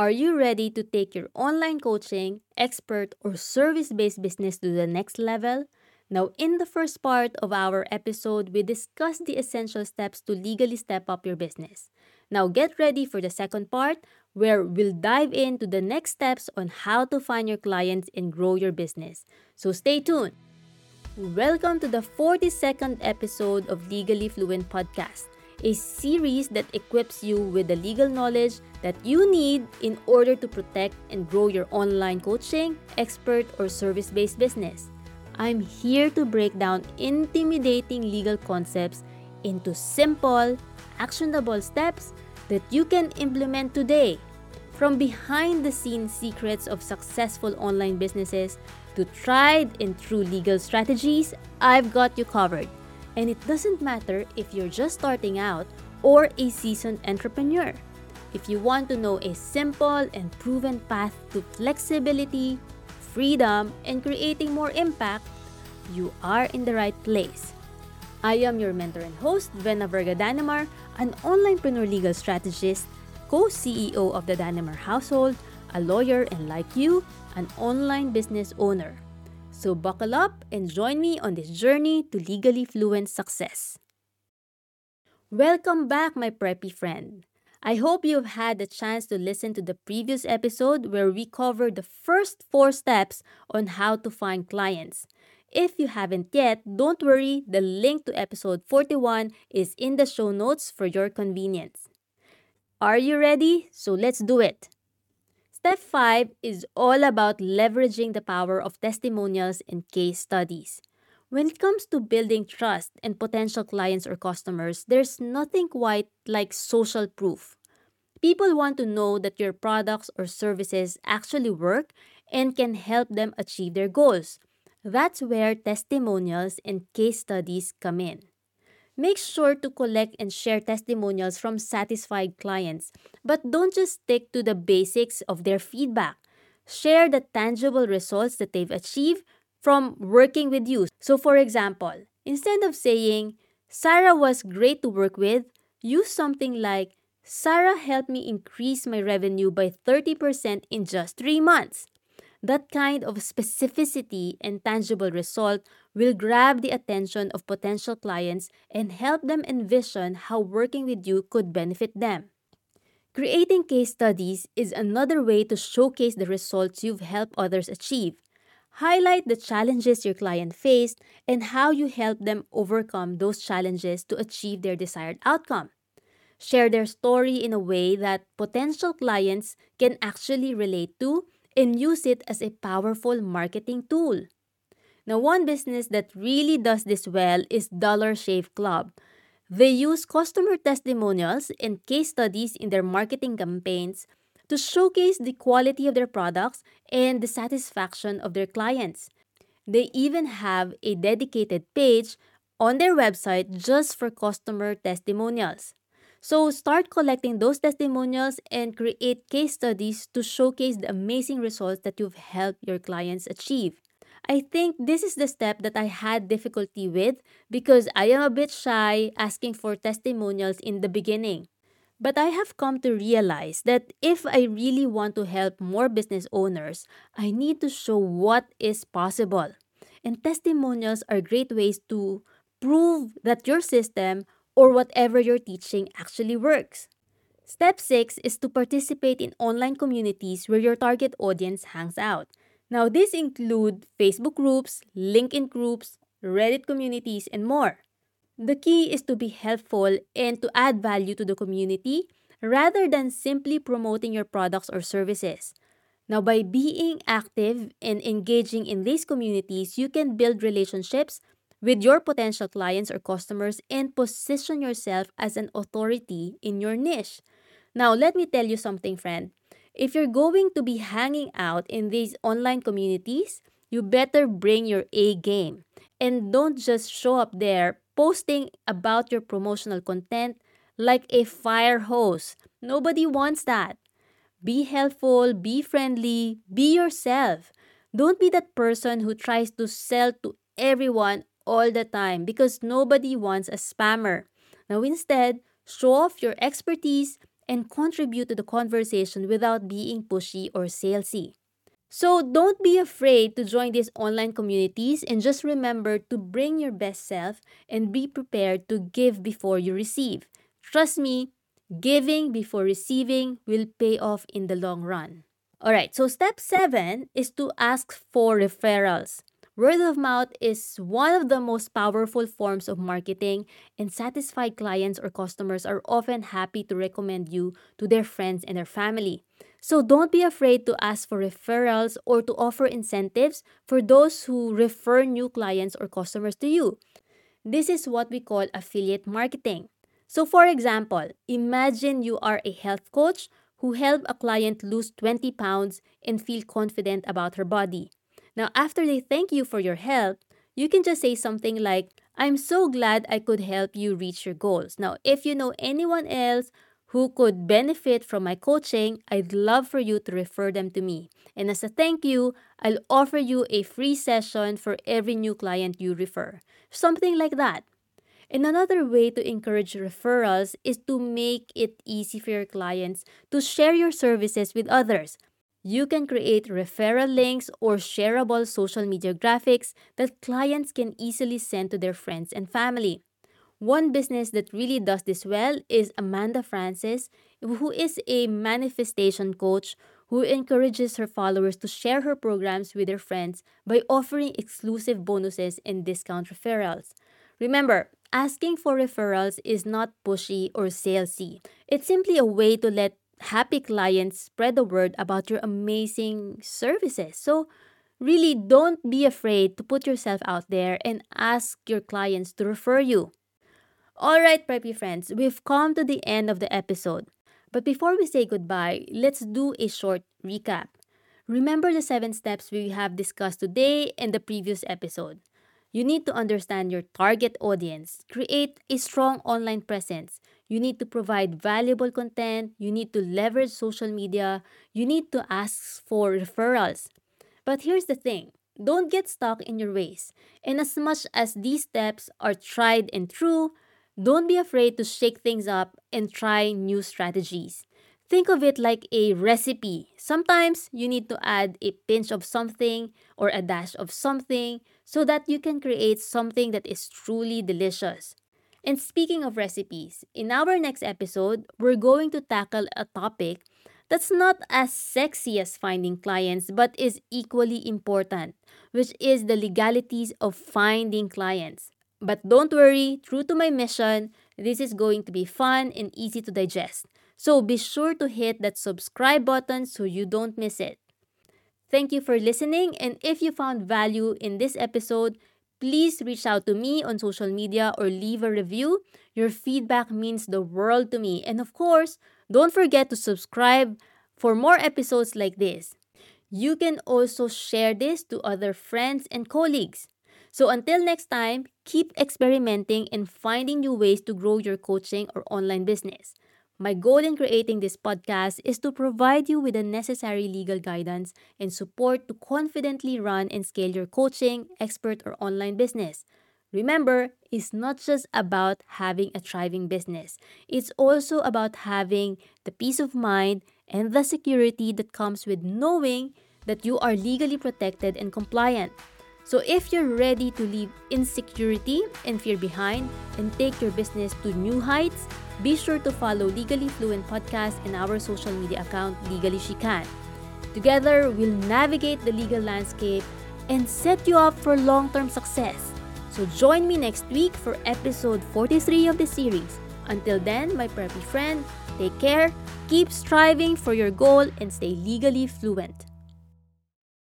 Are you ready to take your online coaching, expert, or service based business to the next level? Now, in the first part of our episode, we discussed the essential steps to legally step up your business. Now, get ready for the second part where we'll dive into the next steps on how to find your clients and grow your business. So, stay tuned. Welcome to the 42nd episode of Legally Fluent Podcast a series that equips you with the legal knowledge that you need in order to protect and grow your online coaching, expert, or service based business. I'm here to break down intimidating legal concepts into simple, actionable steps that you can implement today. From behind the scenes secrets of successful online businesses to tried and true legal strategies, I've got you covered. And it doesn't matter if you're just starting out or a seasoned entrepreneur. If you want to know a simple and proven path to flexibility, freedom, and creating more impact, you are in the right place. I am your mentor and host, Vena Verga Danemar, an onlinepreneur legal strategist, co-CEO of the Danemar household, a lawyer, and like you, an online business owner. So buckle up and join me on this journey to legally fluent success. Welcome back, my preppy friend. I hope you've had the chance to listen to the previous episode where we covered the first four steps on how to find clients. If you haven't yet, don't worry, the link to episode 41 is in the show notes for your convenience. Are you ready? So let's do it. Step 5 is all about leveraging the power of testimonials and case studies. When it comes to building trust and potential clients or customers, there's nothing quite like social proof. People want to know that your products or services actually work and can help them achieve their goals. That's where testimonials and case studies come in. Make sure to collect and share testimonials from satisfied clients, but don't just stick to the basics of their feedback. Share the tangible results that they've achieved from working with you. So, for example, instead of saying, Sarah was great to work with, use something like, Sarah helped me increase my revenue by 30% in just three months. That kind of specificity and tangible result will grab the attention of potential clients and help them envision how working with you could benefit them. Creating case studies is another way to showcase the results you've helped others achieve. Highlight the challenges your client faced and how you helped them overcome those challenges to achieve their desired outcome. Share their story in a way that potential clients can actually relate to and use it as a powerful marketing tool. Now, one business that really does this well is Dollar Shave Club. They use customer testimonials and case studies in their marketing campaigns to showcase the quality of their products and the satisfaction of their clients. They even have a dedicated page on their website just for customer testimonials. So start collecting those testimonials and create case studies to showcase the amazing results that you've helped your clients achieve. I think this is the step that I had difficulty with because I am a bit shy asking for testimonials in the beginning. But I have come to realize that if I really want to help more business owners, I need to show what is possible. And testimonials are great ways to prove that your system or whatever you're teaching actually works. Step 6 is to participate in online communities where your target audience hangs out. Now, these include Facebook groups, LinkedIn groups, Reddit communities, and more. The key is to be helpful and to add value to the community rather than simply promoting your products or services. Now, by being active and engaging in these communities, you can build relationships with your potential clients or customers and position yourself as an authority in your niche. Now, let me tell you something, friend. If you're going to be hanging out in these online communities, you better bring your A game and don't just show up there posting about your promotional content like a fire hose. Nobody wants that. Be helpful, be friendly, be yourself. Don't be that person who tries to sell to everyone all the time because nobody wants a spammer. Now, instead, show off your expertise and contribute to the conversation without being pushy or salesy. So don't be afraid to join these online communities and just remember to bring your best self and be prepared to give before you receive. Trust me, giving before receiving will pay off in the long run. Alright, so step seven is to ask for referrals. Word of mouth is one of the most powerful forms of marketing, and satisfied clients or customers are often happy to recommend you to their friends and their family. So don't be afraid to ask for referrals or to offer incentives for those who refer new clients or customers to you. This is what we call affiliate marketing. So, for example, imagine you are a health coach who help a client lose 20 pounds and feel confident about her body. Now, after they thank you for your help, you can just say something like, I'm so glad I could help you reach your goals. Now, if you know anyone else who could benefit from my coaching, I'd love for you to refer them to me. And as a thank you, I'll offer you a free session for every new client you refer. Something like that. And another way to encourage referrals is to make it easy for your clients to share your services with others. You can create referral links or shareable social media graphics that clients can easily send to their friends and family. One business that really does this well is Amanda Frances, who is a manifestation coach who encourages her followers to share her programs with their friends by offering exclusive bonuses and discount referrals. Remember, asking for referrals is not pushy or salesy. It's simply a way to let happy clients spread the word about your amazing services. So, really don't be afraid to put yourself out there and ask your clients to refer you. Alright, preppy friends, we've come to the end of the episode. But before we say goodbye, let's do a short recap. Remember the seven steps we have discussed today and the previous episode. You need to understand your target audience, create a strong online presence. You need to provide valuable content. You need to leverage social media. You need to ask for referrals. But here's the thing don't get stuck in your ways. And as much as these steps are tried and true, don't be afraid to shake things up and try new strategies. Think of it like a recipe. Sometimes you need to add a pinch of something or a dash of something so that you can create something that is truly delicious. And speaking of recipes, in our next episode, we're going to tackle a topic that's not as sexy as finding clients but is equally important, which is the legalities of finding clients. But don't worry, true to my mission, this is going to be fun and easy to digest. So be sure to hit that subscribe button so you don't miss it. Thank you for listening, and if you found value in this episode, please reach out to me on social media or leave a review. Your feedback means the world to me. And of course, don't forget to subscribe for more episodes like this. You can also share this to other friends and colleagues. So until next time, keep experimenting and finding new ways to grow your coaching or online business. My goal in creating this podcast is to provide you with the necessary legal guidance and support to confidently run and scale your coaching, expert, or online business. Remember, it's not just about having a thriving business, it's also about having the peace of mind and the security that comes with knowing that you are legally protected and compliant. So if you're ready to leave insecurity and fear behind and take your business to new heights, be sure to follow Legally Fluent Podcast and our social media account, Legally She Can. Together, we'll navigate the legal landscape and set you up for long term success. So join me next week for episode 43 of the series. Until then, my preppy friend, take care, keep striving for your goal, and stay legally fluent.